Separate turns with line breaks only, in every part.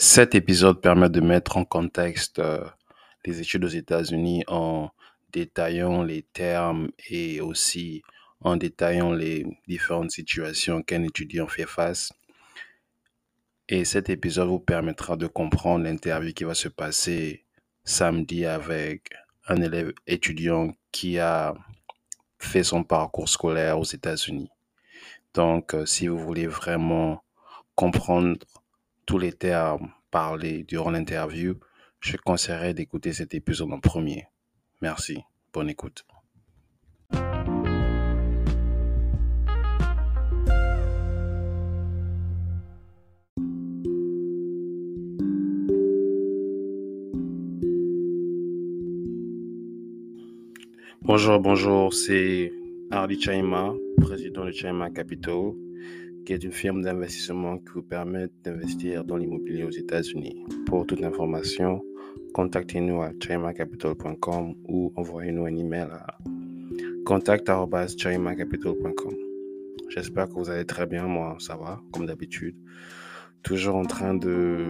Cet épisode permet de mettre en contexte euh, les études aux États-Unis en détaillant les termes et aussi en détaillant les différentes situations qu'un étudiant fait face. Et cet épisode vous permettra de comprendre l'interview qui va se passer samedi avec un étudiant qui a fait son parcours scolaire aux États-Unis. Donc, euh, si vous voulez vraiment comprendre tous les termes parlés durant l'interview, je conseillerais d'écouter cet épisode en premier. Merci. Bonne écoute. Bonjour, bonjour, c'est Hardy Chaima, président de Chaima Capital, qui est firme d'investissement qui vous permet d'investir dans l'immobilier aux États-Unis. Pour toute information, contactez-nous à chaimacapital.com ou envoyez-nous un email à contact.chaimacapital.com. J'espère que vous allez très bien, moi ça va, comme d'habitude. Toujours en train de,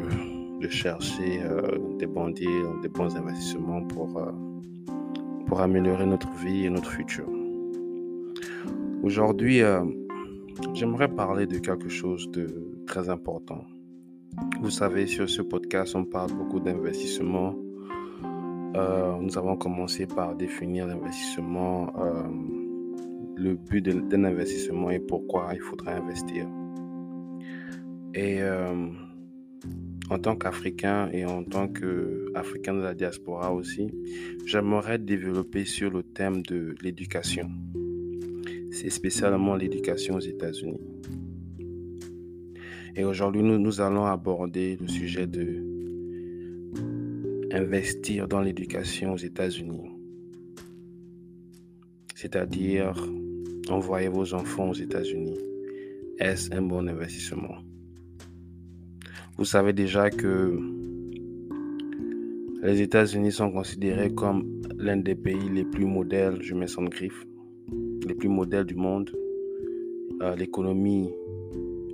de chercher euh, des bons deals, des bons investissements pour... Euh, pour améliorer notre vie et notre futur. Aujourd'hui, euh, j'aimerais parler de quelque chose de très important. Vous savez, sur ce podcast, on parle beaucoup d'investissement. Euh, nous avons commencé par définir l'investissement, euh, le but d'un investissement et pourquoi il faudra investir. Et en tant qu'Africain et en tant qu'Africain de la diaspora aussi, j'aimerais développer sur le thème de l'éducation. C'est spécialement l'éducation aux États-Unis. Et aujourd'hui, nous, allons aborder le sujet de investir dans l'éducation aux États-Unis. C'est-à-dire envoyer vos enfants aux États-Unis. Est-ce un bon investissement? Vous savez déjà que les États-Unis sont considérés comme l'un des pays les plus modèles, je mets son griffe, les plus modèles du monde. Euh, l'économie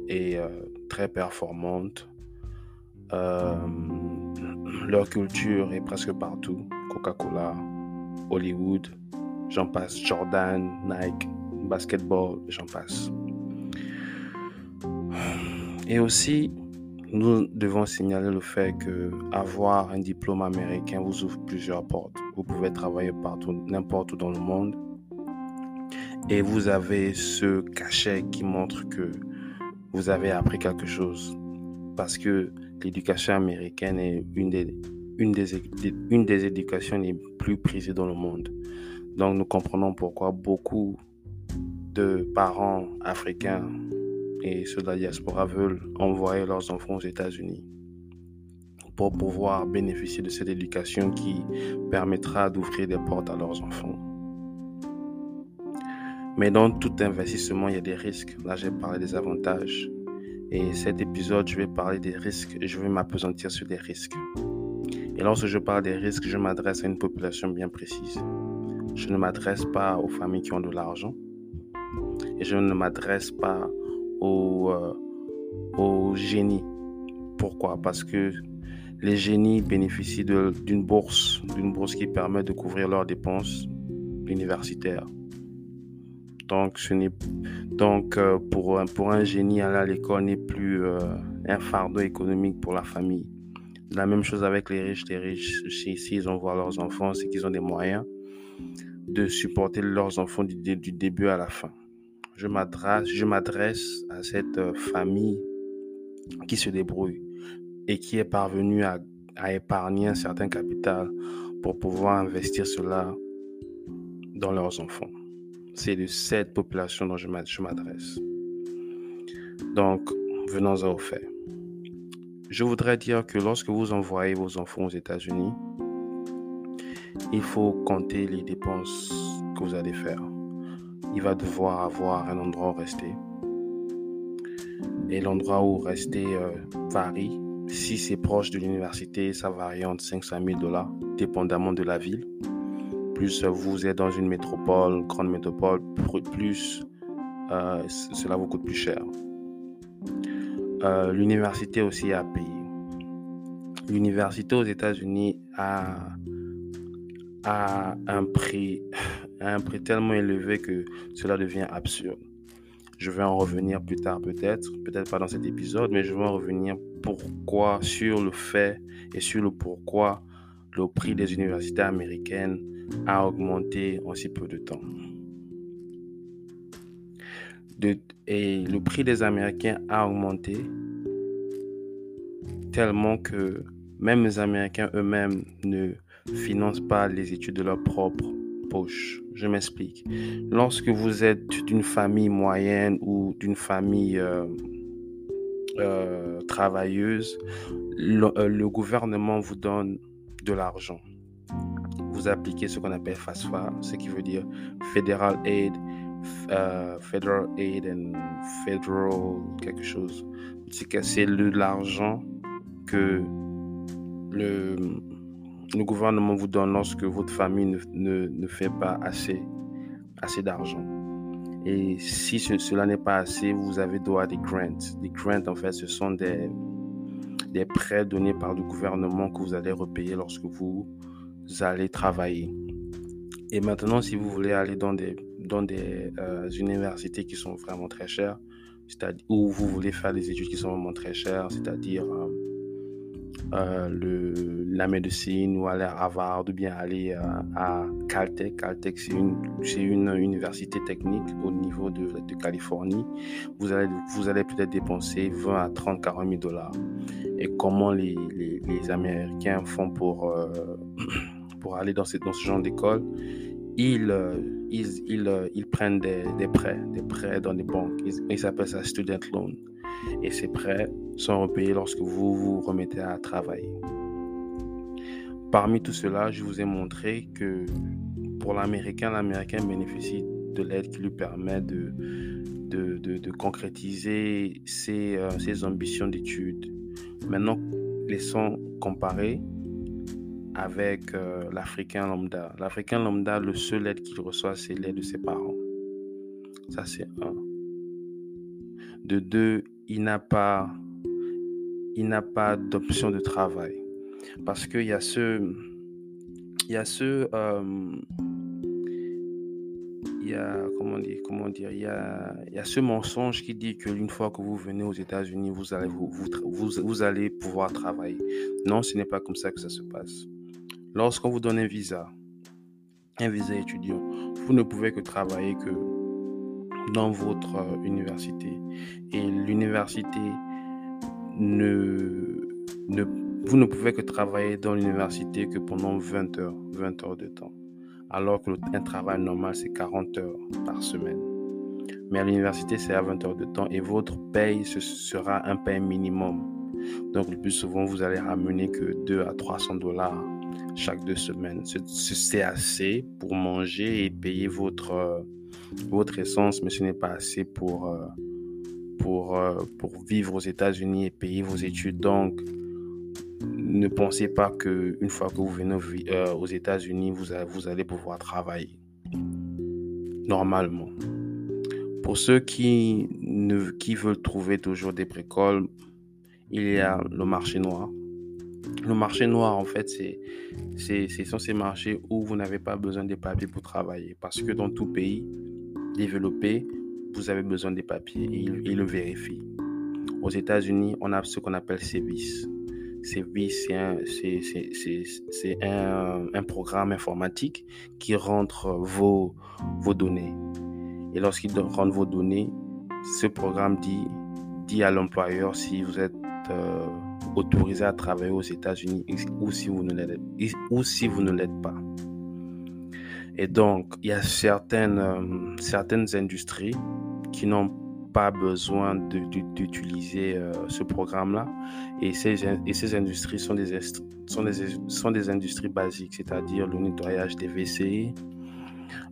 est euh, très performante. Euh, leur culture est presque partout. Coca-Cola, Hollywood, j'en passe. Jordan, Nike, basketball, j'en passe. Et aussi, nous devons signaler le fait que avoir un diplôme américain vous ouvre plusieurs portes. Vous pouvez travailler partout, n'importe où dans le monde. Et vous avez ce cachet qui montre que vous avez appris quelque chose. Parce que l'éducation américaine est une des, une des, une des éducations les plus prisées dans le monde. Donc nous comprenons pourquoi beaucoup de parents africains et ceux de la diaspora veulent envoyer leurs enfants aux États-Unis pour pouvoir bénéficier de cette éducation qui permettra d'ouvrir des portes à leurs enfants. Mais dans tout investissement, il y a des risques. Là, j'ai parlé des avantages. Et cet épisode, je vais parler des risques je vais m'apesantir sur les risques. Et lorsque je parle des risques, je m'adresse à une population bien précise. Je ne m'adresse pas aux familles qui ont de l'argent. Et je ne m'adresse pas au, euh, au génie. Pourquoi? Parce que les génies bénéficient d'une bourse, d'une bourse qui permet de couvrir leurs dépenses universitaires. Donc, ce n'est donc euh, pour, un, pour un génie aller à l'école n'est plus euh, un fardeau économique pour la famille. La même chose avec les riches. Les riches, s'ils envoient leurs enfants, c'est qu'ils ont des moyens de supporter leurs enfants du, du début à la fin je m'adresse, je m'adresse à cette euh, famille qui se débrouille et qui est parvenue à, épargner un certain capital pour pouvoir investir cela dans leurs enfants. C'est de cette population dont je m'adresse. Donc, venons-en au fait. Je voudrais dire que lorsque vous envoyez vos enfants aux États-Unis, il faut compter les dépenses que vous allez faire il va devoir avoir un endroit où rester. Et l'endroit où rester euh, varie. Si c'est proche de l'université, ça varie entre 500 000 dollars, dépendamment de la ville. Plus vous êtes dans une métropole, grande métropole, plus euh, cela vous coûte plus cher. Euh, l'université aussi a payé. l'université aux États-Unis a, a un prix, un prix tellement élevé que cela devient absurde. Je vais en revenir plus tard peut-être, peut-être pas dans cet épisode, mais je vais en revenir pourquoi sur le fait et sur le pourquoi le prix des universités américaines a augmenté en si peu de temps. et le prix des Américains a augmenté tellement que même les Américains eux-mêmes ne financent pas les études de leur propre poche. Je m'explique. Lorsque vous êtes d'une famille moyenne ou d'une famille euh, euh, travailleuse, euh, le, gouvernement vous donne de l'argent. Vous appliquez ce qu'on appelle FAFSA, ce qui veut dire Federal Aid, Federal Aid and Federal quelque chose. C'est l'argent que le, le gouvernement vous donne lorsque votre famille ne, ne, ne fait pas assez, assez d'argent. Et si cela n'est pas assez, vous avez droit à des grants. Des grants, en fait, ce sont des, des prêts donnés par le gouvernement que vous allez repayer lorsque vous allez travailler. Et maintenant, si vous voulez aller dans des, dans des euh, universités qui sont vraiment très chères, ou vous voulez faire des études qui sont vraiment très chères, c'est-à-dire euh, euh, la médecine ou aller à Harvard ou bien aller à Caltech. Caltech, c'est une, une université technique au niveau de, de, Californie. Vous allez, vous allez peut-être dépenser 20 à 30, 40 000 dollars. Et comment les, les, Américains font pour, pour aller dans ce, genre d'école ils, ils, ils, prennent des, prêts, des prêts dans des banques. Ils, s'appellent ça student loan et ces prêts sont repayés lorsque vous vous remettez à travailler. Parmi tout cela, je vous ai montré que pour l'Américain, l'Américain bénéficie de l'aide qui lui permet de, concrétiser ses, euh, ses ambitions d'études. Maintenant, laissons comparer avec euh, l'Africain lambda. L'Africain lambda, le seul aide qu'il reçoit, c'est l'aide de ses parents. Ça, c'est un. De deux, il n'a pas, il n'a pas d'option de travail. Parce qu'il y a ce, il y a ce, euh, il y a, comment dire, comment dire, il y a, y a ce mensonge qui dit que une fois que vous venez aux États-Unis, vous allez, vous, vous, allez pouvoir travailler. Non, ce n'est pas comme ça que ça se passe. Lorsqu'on vous donne un visa, un visa étudiant, vous ne pouvez que travailler que dans votre euh, université. Et l'université ne, ne, vous ne pouvez que travailler dans l'université que pendant 20 heures, 20 heures de temps. Alors qu'un travail normal, c'est 40 heures par semaine. Mais à l'université, c'est à 20 heures de temps et votre paye, ce sera un paye minimum. Donc, le plus souvent, vous allez ramener que 2 à 300 dollars chaque deux semaines. C'est assez pour manger et payer votre, euh, votre essence, mais ce n'est pas assez pour, euh, pour, euh, pour vivre aux États-Unis et payer vos études. Donc, ne pensez pas qu'une fois que vous venez aux États-Unis, vous, vous allez pouvoir travailler normalement. Pour ceux qui, ne, qui veulent trouver toujours des précoles, il y a le marché noir. Le marché noir, en fait, c'est, c'est, ce sont ces marchés où vous n'avez pas besoin de papiers pour travailler. Parce que dans tout pays, développé, vous avez besoin des papiers et il, le vérifie. Aux États-Unis, on a ce qu'on appelle CEVIS. CEVIS, c'est un, un, programme informatique qui rentre vos, vos données. Et lorsqu'il rentre vos données, ce programme dit, dit à l'employeur si vous êtes euh, autorisé à travailler aux États-Unis ou si vous ne l'êtes pas. Et donc, il y a certaines, euh, certaines industries qui n'ont pas besoin d'utiliser euh, ce programme-là. Et ces, et ces industries sont des, sont des, sont des industries basiques, c'est-à-dire le nettoyage des WC,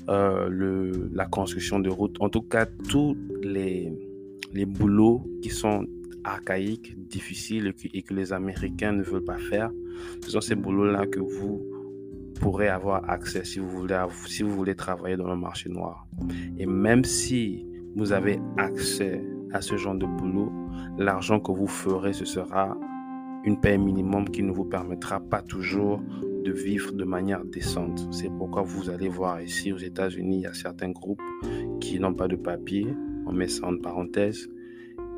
le, la construction de routes. En tout cas, tous les, les boulots qui sont archaïques, difficiles et que, et que les Américains ne veulent pas faire, ce sont ces boulots-là que vous pourrez avoir accès si vous voulez, si vous voulez travailler dans le marché noir. Et même si vous avez accès à ce genre de boulot, l'argent que vous ferez, ce sera une paie minimum qui ne vous permettra pas toujours de vivre de manière décente. C'est pourquoi vous allez voir ici aux États-Unis, il y a certains groupes qui n'ont pas de papier, on met ça en parenthèse.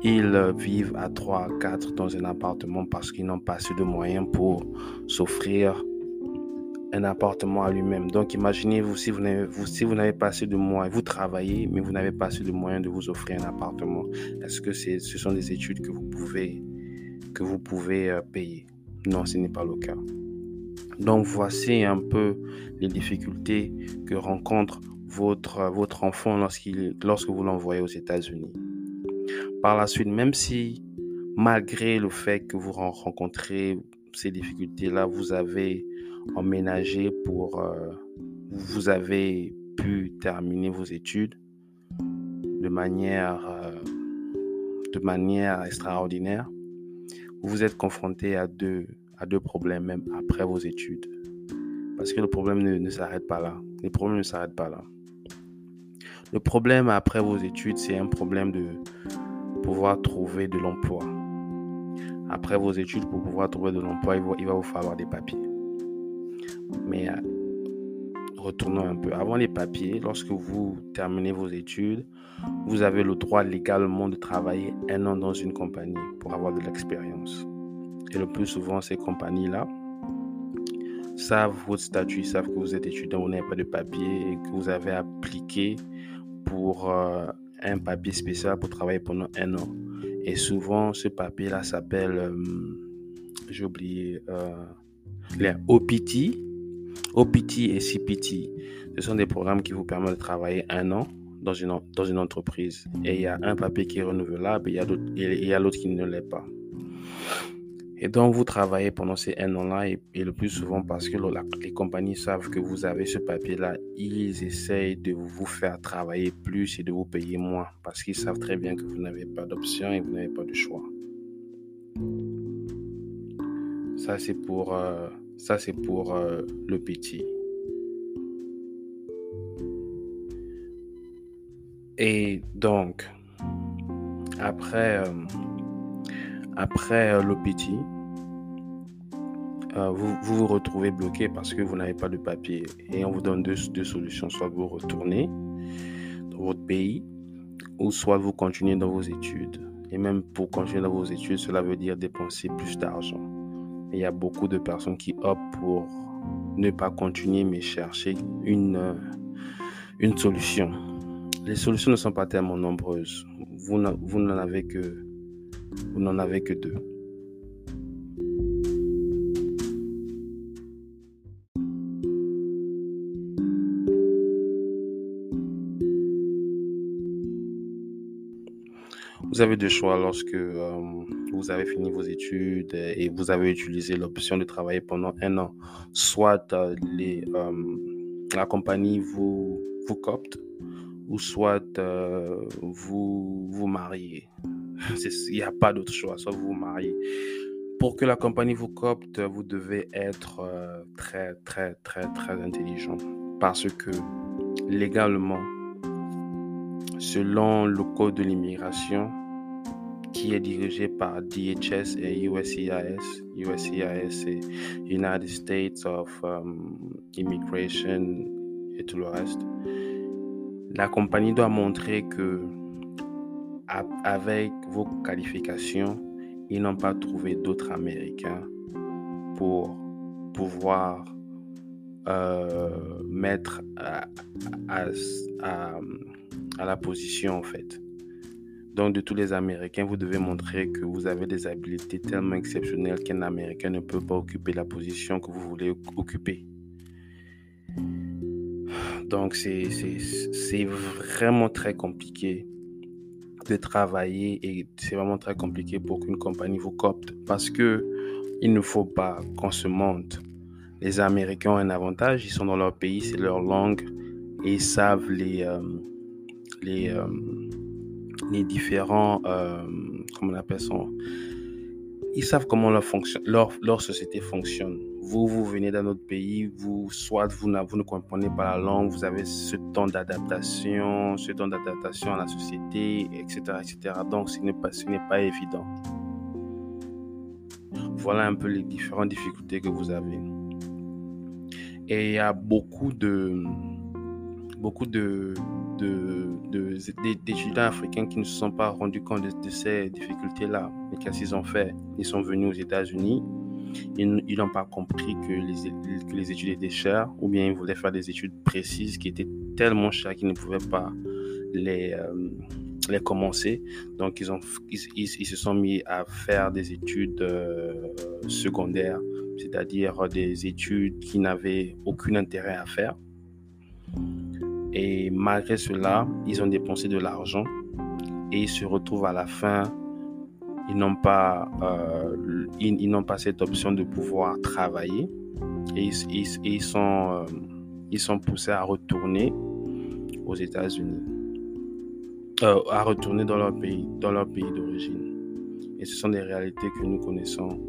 Ils vivent à 3, 4 dans un appartement parce qu'ils n'ont pas assez de moyens pour s'offrir un appartement à lui-même. Donc imaginez-vous si vous n'avez pas assez de moyens, vous travaillez mais vous n'avez pas assez de moyens de vous offrir un appartement. Est-ce que ce sont des études que vous pouvez euh, payer? Non, ce n'est pas le cas. Donc voici un peu les difficultés que rencontre votre, votre enfant lorsque vous l'envoyez aux États-Unis. Par la suite, même si malgré le fait que vous rencontrez ces difficultés-là, vous avez emménagé pour... Euh, vous avez pu terminer vos études de manière, euh, de manière extraordinaire, vous êtes confronté à deux, à deux problèmes même après vos études. Parce que le problème ne, ne s'arrête pas là. Les problèmes ne s'arrêtent pas là. Le problème après vos études, c'est un problème de pouvoir trouver de l'emploi. Après vos études, pour pouvoir trouver de l'emploi, il va, vous falloir des papiers. Mais euh, retournons un peu. Avant les papiers, lorsque vous terminez vos études, vous avez le droit légalement de travailler un an dans une compagnie pour avoir de l'expérience. Et le plus souvent, ces compagnies-là savent votre statut, savent que vous êtes étudiant, vous n'avez pas de papier et que vous avez appliqué pour euh, un papier spécial pour travailler pendant un an. Et souvent, ce papier-là s'appelle, euh, j'ai oublié, euh, les OPT. OPT et CPT. Ce sont des programmes qui vous permettent de travailler un an dans une, dans une entreprise. Et il y a un papier qui est renouvelable et il y a l'autre qui ne l'est pas. Et donc, vous travaillez pendant ces un an-là et, le plus souvent parce que les compagnies savent que vous avez ce papier-là, ils essayent de vous faire travailler plus et de vous payer moins parce qu'ils savent très bien que vous n'avez pas d'option et vous n'avez pas de choix. Ça, c'est pour, euh, ça, c'est pour euh, le petit. Et donc, après... Euh, après euh, l'OPT, euh, vous, vous, retrouvez bloqué parce que vous n'avez pas de papier. Et on vous donne deux, deux, solutions. Soit vous retournez dans votre pays, ou soit vous continuez dans vos études. Et même pour continuer dans vos études, cela veut dire dépenser plus d'argent. Il y a beaucoup de personnes qui optent pour ne pas continuer, mais chercher une, euh, une solution. Les solutions ne sont pas tellement nombreuses. Vous n'en avez que vous n'en avez que deux. Vous avez deux choix lorsque euh, vous avez fini vos études et vous avez utilisé l'option de travailler pendant un an. Soit euh, les, euh, la compagnie vous, vous copte, ou soit vous vous mariez. Il n'y a pas d'autre choix, soit vous vous mariez. Pour que la compagnie vous copte, vous devez être euh, très, très, très, très intelligent. Parce que légalement, selon le code de l'immigration, qui est dirigé par DHS et USCIS. USCIS, c'est United States of um, Immigration et tout le reste. La compagnie doit montrer que avec vos qualifications, ils n'ont pas trouvé d'autres Américains pour pouvoir euh, mettre à, la position en fait. Donc de tous les Américains, vous devez montrer que vous avez des habiletés tellement exceptionnelles qu'un Américain ne peut pas occuper la position que vous voulez occuper. Donc c'est vraiment très compliqué de travailler et c'est vraiment très compliqué pour qu'une compagnie vous copte parce que il ne faut pas qu'on se monte. Les Américains ont un avantage, ils sont dans leur pays, c'est leur langue et ils savent les, euh, les, euh, les différents, euh, comment on appelle ça, ils savent comment leur, fonction, leur, leur société fonctionne. Vous, vous venez d'un autre pays, vous, soit vous, ne comprenez pas la langue, vous avez ce temps d'adaptation, ce temps d'adaptation à la société, etc., etc. Donc, ce n'est pas, pas évident. voilà un peu les différentes difficultés que vous avez. Et il y a beaucoup de beaucoup de, d'étudiants africains qui ne se sont pas rendus compte de, ces difficultés-là. Mais qu'est-ce qu'ils ont fait? Ils sont venus aux États-Unis. Ils, n'ont pas compris que les, études étaient chères ou bien ils voulaient faire des études précises qui étaient tellement chères qu'ils ne pouvaient pas les, euh, commencer. Donc, ils, se sont mis à faire des études euh, secondaires, c'est-à-dire des études qui n'avaient aucun intérêt à faire. Et malgré cela, ils ont dépensé de l'argent et ils se retrouvent à la fin, ils n'ont pas, euh, ils, n'ont pas cette option de pouvoir travailler et ils, sont, euh, ils sont poussés à retourner aux États-Unis, euh, à retourner dans leur pays, dans leur pays d'origine. Et ce sont des réalités que nous connaissons,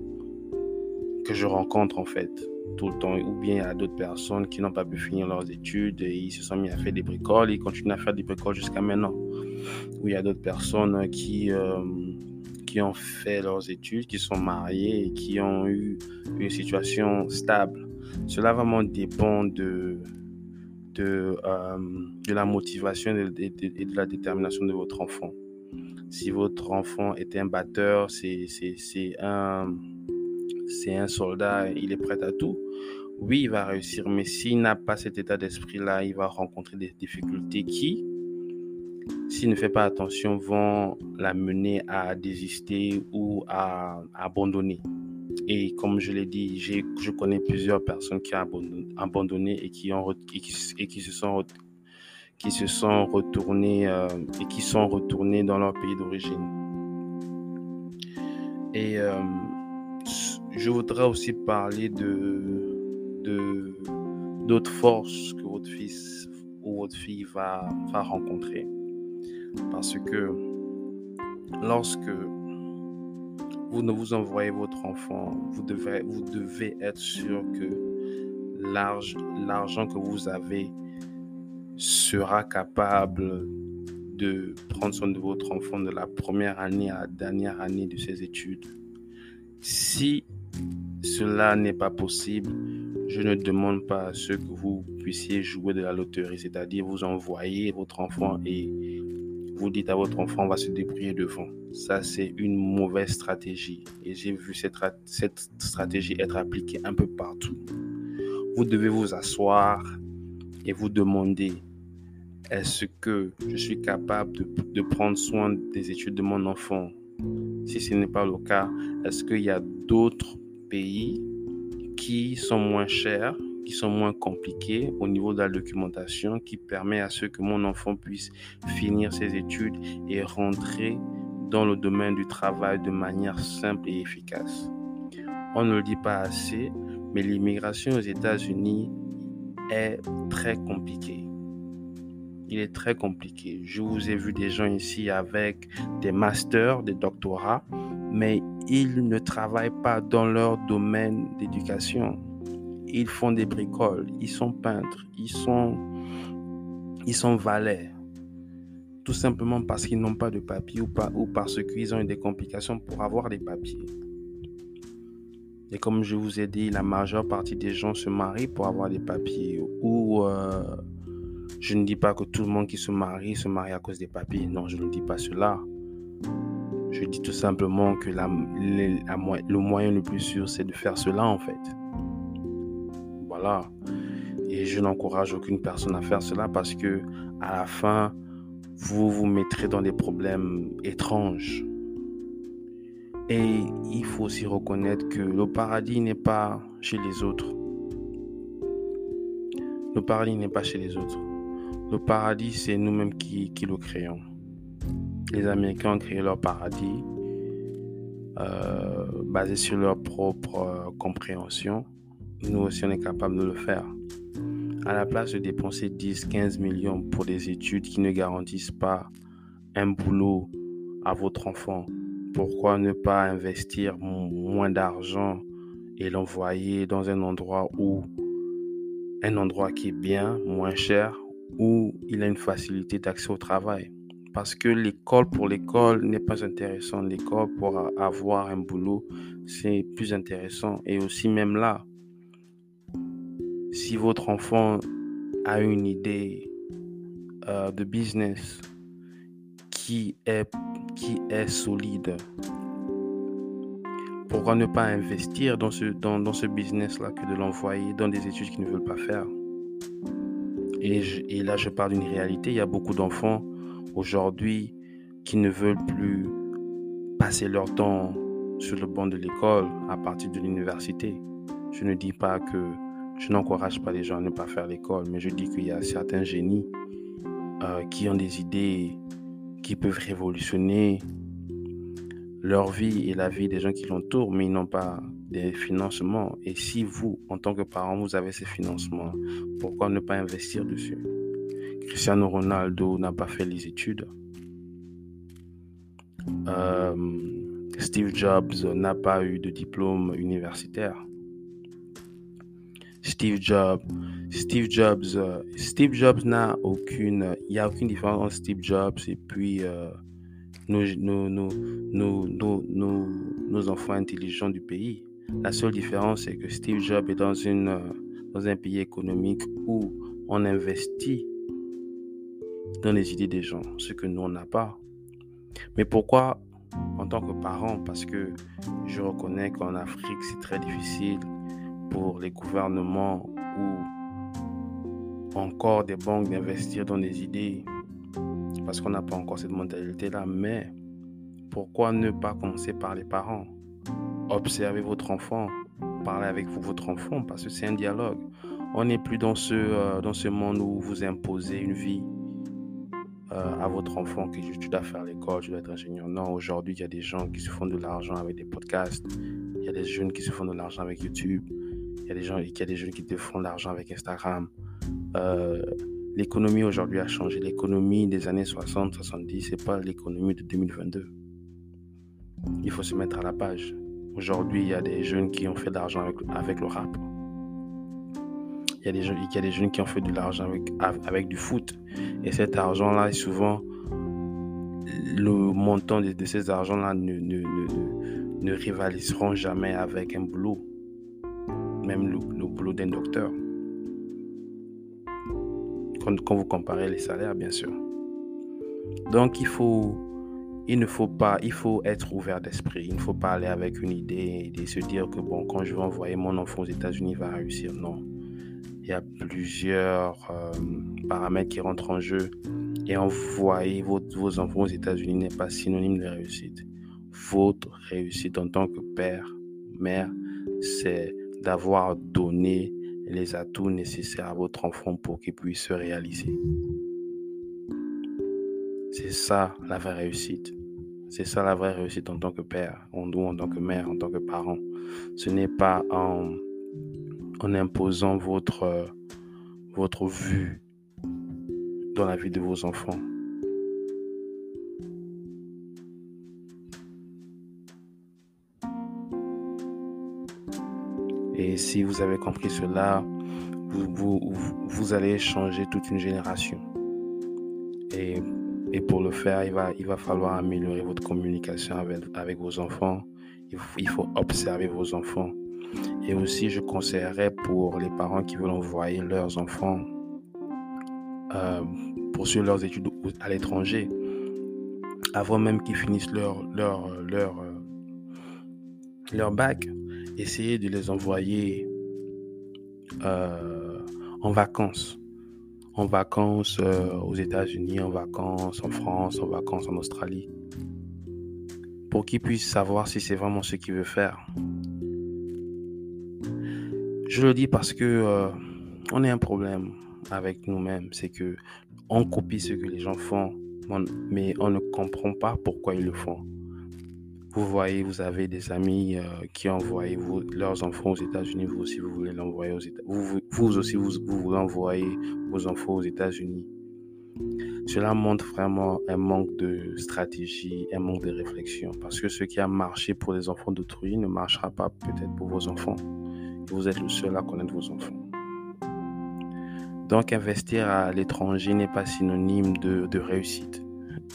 que je rencontre en fait tout le temps, ou bien à d'autres personnes qui n'ont pas pu finir leurs études et ils se sont mis à faire des bricoles, ils continuent à faire des bricoles jusqu'à maintenant. Ou il y a d'autres personnes qui, qui ont fait leurs études, qui sont mariées et qui ont eu une situation stable. Cela vraiment dépend de, de, euh, de la motivation et de, la détermination de votre enfant. Si votre enfant est un batteur, c'est un un soldat, il est prêt à tout. Oui, il va réussir, mais s'il n'a pas cet état d'esprit-là, il va rencontrer des difficultés qui, s'il ne fait pas attention, vont l'amener à désister ou à, abandonner. Et comme je l'ai dit, je connais plusieurs personnes qui ont abandonné et qui, ont, et qui, se sont qui se sont retournés euh, et qui sont retournés dans leur pays d'origine. Et euh, je voudrais aussi parler de, d'autres forces que votre fils ou votre fille va, va rencontrer. Parce que lorsque vous ne vous envoyez votre enfant, vous devez, être sûr que l'argent que vous avez sera capable de prendre soin de votre enfant de la première année à la dernière année de ses études. Si cela n'est pas possible, je ne demande pas à ce que vous puissiez jouer de la loterie, c'est-à-dire vous envoyez votre enfant et vous dites à votre enfant on va se débrouiller devant. Ça, c'est une mauvaise stratégie et j'ai vu cette, stratégie être appliquée un peu partout. Vous devez vous asseoir et vous demander est-ce que je suis capable de prendre soin des études de mon enfant? Si ce n'est pas le cas, est-ce qu'il y a d'autres pays qui sont moins chers, qui sont moins compliqués au niveau de la documentation, qui permet à ce que mon enfant puisse finir ses études et rentrer dans le domaine du travail de manière simple et efficace. On ne le dit pas assez, mais l'immigration aux États-Unis est très compliquée. Il est très compliqué. Je vous ai vu des gens ici avec des masters, des doctorats, mais ils ne travaillent pas dans leur domaine d'éducation. Ils font des bricoles, ils sont peintres, ils sont, ils sont valets. Tout simplement parce qu'ils n'ont pas de papier ou, pas, ou parce qu'ils ont eu des complications pour avoir des papiers. Et comme je vous ai dit, la majeure partie des gens se marient pour avoir des papiers. Ou euh, je ne dis pas que tout le monde qui se marie se marie à cause des papiers. Non, je ne dis pas cela. Je dis tout simplement que le moyen le plus sûr, c'est de faire cela en fait. Et je n'encourage aucune personne à faire cela parce que à la fin, vous vous mettrez dans des problèmes étranges. Et il faut aussi reconnaître que le paradis n'est pas chez les autres. Le paradis n'est pas chez les autres. Le paradis, c'est nous-mêmes qui, le créons les Américains ont créé leur paradis euh, basé sur leur propre compréhension. Nous aussi, on est capable de le faire. À la place de dépenser 10-15 millions pour des études qui ne garantissent pas un boulot à votre enfant, pourquoi ne pas investir moins d'argent et l'envoyer dans un endroit où un endroit qui est bien, moins cher, où il a une facilité d'accès au travail? Parce que l'école pour l'école n'est pas intéressant. L'école pour avoir un boulot, c'est plus intéressant. Et aussi même là, si votre enfant a une idée euh, de business qui est, qui est solide, pourquoi ne pas investir dans ce, dans, dans ce business-là que de l'envoyer dans des études qu'ils ne veulent pas faire? Et, et là, je parle d'une réalité. Il y a beaucoup d'enfants aujourd'hui qui ne veulent plus passer leur temps sur le banc de l'école à partir de l'université. Je ne dis pas que je n'encourage pas les gens à ne pas faire l'école, mais je dis qu'il y a certains génies euh, qui ont des idées qui peuvent révolutionner leur vie et la vie des gens qui l'entourent, mais ils n'ont pas des financements. Et si vous, en tant que parent, vous avez ces financements, pourquoi ne pas investir dessus? Cristiano Ronaldo n'a pas fait les études. Euh, Steve Jobs n'a pas eu de diplôme universitaire. Steve Jobs, Steve Jobs, euh, Steve Jobs n'a aucune, il n'y a aucune différence entre Steve Jobs et puis euh, nos, nos, nos, nos, enfants intelligents du pays. La seule différence, c'est que Steve Jobs est dans, une, euh, dans un pays économique où on investit dans les idées des gens, ce que nous, on n'a pas. Mais pourquoi en tant que parent? Parce que je reconnais qu'en Afrique, c'est très difficile pour les gouvernements ou encore des banques d'investir dans des idées parce qu'on n'a pas encore cette mentalité-là. Mais pourquoi ne pas commencer par les parents? Observez votre enfant, parlez avec vous, votre enfant, parce que c'est un dialogue. On n'est plus dans ce, euh, dans ce monde où vous imposez une vie euh, à votre enfant que tu dois faire l'école, tu dois être ingénieur. Non, aujourd'hui, il y a des gens qui se font de l'argent avec des podcasts. Il y a des jeunes qui se font de l'argent avec YouTube. Il y a des gens, y a des jeunes qui te font de l'argent avec Instagram. Euh, l'économie aujourd'hui a changé. L'économie des années 60, 70, c'est pas l'économie de 2022. Il faut se mettre à la page. Aujourd'hui, il y a des jeunes qui ont fait de l'argent avec, avec, le rap. Il y, a des jeunes, y a des jeunes qui ont fait de l'argent avec, avec du foot. Et cet argent-là, souvent, le montant de, de ces argents-là ne, ne, ne, ne, rivaliseront jamais avec un boulot. Même le, boulot d'un docteur. Quand, quand vous comparez les salaires, bien sûr. Donc, il faut il ne faut pas, il faut être ouvert d'esprit. Il ne faut pas aller avec une idée et se dire que bon, quand je vais envoyer mon enfant aux États-Unis, il va réussir. Non. Il y a plusieurs euh, paramètres qui rentrent en jeu. Et envoyer vos, vos enfants aux États-Unis n'est pas synonyme de réussite. Votre réussite en tant que père, mère, c'est d'avoir donné les atouts nécessaires à votre enfant pour qu'il puisse se réaliser. C'est ça la vraie réussite. C'est ça la vraie réussite en tant que père, en nous, en tant que mère, en tant que parent. Ce n'est pas en, en imposant votre, votre vue dans la vie de vos enfants. Et si vous avez compris cela, vous, vous, allez changer toute une génération. Et et pour le faire, il va, il va falloir améliorer votre communication avec, avec vos enfants. Il faut, il faut observer vos enfants. Et aussi, je conseillerais pour les parents qui veulent envoyer leurs enfants euh, poursuivre leurs études à l'étranger, avant même qu'ils finissent leur, leur, leur, euh, leur bac, essayez de les envoyer euh, en vacances en vacances euh, aux États-Unis, en vacances en France, en vacances en Australie, pour qu'ils puissent savoir si c'est vraiment ce qu'il veut faire. Je le dis parce que euh, on a un problème avec nous-mêmes, c'est que on copie ce que les gens font, mais on ne comprend pas pourquoi ils le font. Vous voyez, vous avez des amis euh, qui envoient leurs enfants aux États-Unis, vous aussi vous voulez l'envoyer aux États vous, aussi vous, voulez envoyer vos enfants aux États-Unis. Cela montre vraiment un manque de stratégie, un manque de réflexion, parce que ce qui a marché pour les enfants d'autrui ne marchera pas peut-être pour vos enfants. Vous êtes le seul à connaître vos enfants. Donc investir à l'étranger n'est pas synonyme de réussite.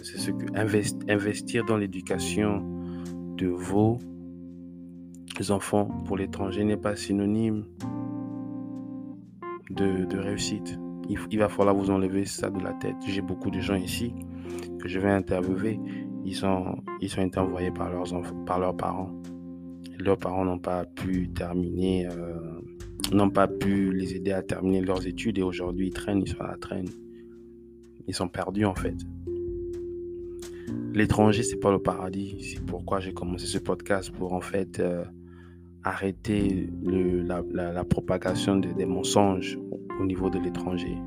c'est ce que investir dans l'éducation de vos enfants pour l'étranger n'est pas synonyme de, réussite. Il, va falloir vous enlever ça de la tête. J'ai beaucoup de gens ici que je vais interviewer. Ils sont, ils sont été envoyés par leurs, par leurs parents. Leurs parents n'ont pas pu terminer, euh, n'ont pas pu les aider à terminer leurs études et aujourd'hui ils traînent, ils sont à la traîne. Ils sont perdus en fait. L'étranger, c'est pas le paradis. C'est pourquoi j'ai commencé ce podcast pour en fait euh, arrêter la, propagation des mensonges au niveau de l'étranger.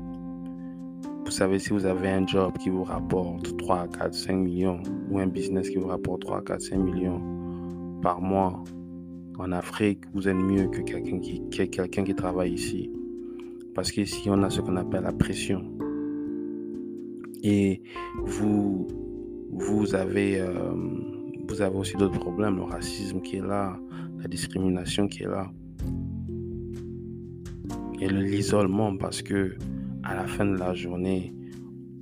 Vous savez, si vous avez un job qui vous rapporte 3, 4, 5 millions ou un business qui vous rapporte 3, 4, 5 millions par mois en Afrique, vous êtes mieux que quelqu'un qui, quelqu'un qui travaille ici. Parce qu'ici, on a ce qu'on appelle la pression. Et vous, vous avez, euh, vous avez aussi d'autres problèmes, le racisme qui est là, la discrimination qui est là. Et l'isolement parce que à la fin de la journée,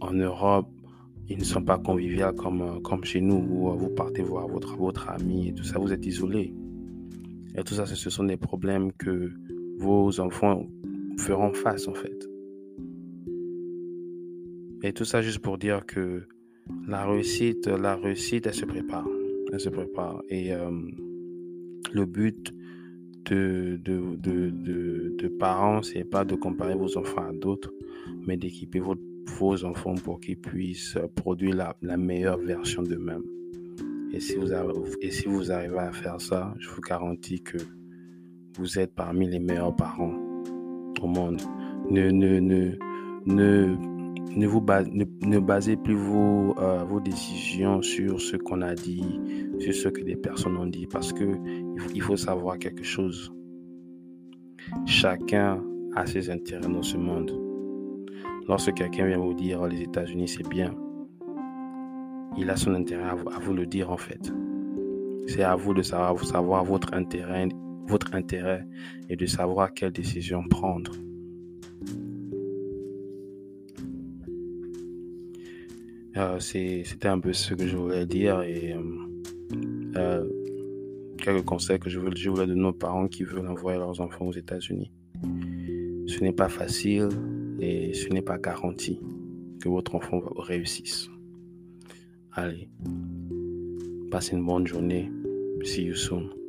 en Europe, ils ne sont pas conviviaux comme, euh, comme chez nous où euh, vous partez voir votre, votre ami et tout ça, vous êtes isolé. Et tout ça, ce sont des problèmes que vos enfants feront face en fait. Et tout ça juste pour dire que la réussite, la réussite, elle se prépare. Elle se prépare. Et euh, le but de, de, de, de, parents, c'est pas de comparer vos enfants à d'autres, mais d'équiper vos enfants pour qu'ils puissent produire la, la meilleure version d'eux-mêmes. Et si, vous avez, et si vous arrivez à faire ça, je vous garantis que vous êtes parmi les meilleurs parents au monde. Ne, ne, ne, ne ne, vous ne, basez plus vos, euh, vos décisions sur ce qu'on a dit, sur ce que des personnes ont dit, parce que il faut savoir quelque chose. Chacun a ses intérêts dans ce monde. Lorsque quelqu'un vient vous dire oh, les États-Unis c'est bien, il a son intérêt à vous, le dire en fait. C'est à vous de savoir, savoir votre intérêt, votre intérêt et de savoir quelle décision prendre. Euh, c'était un peu ce que je voulais dire et euh, euh, quelques conseils que je voulais, je voulais de nos parents qui veulent envoyer leurs enfants aux États-Unis. Ce n'est pas facile et ce n'est pas garanti que votre enfant réussisse. Allez, passez une bonne journée. See you soon.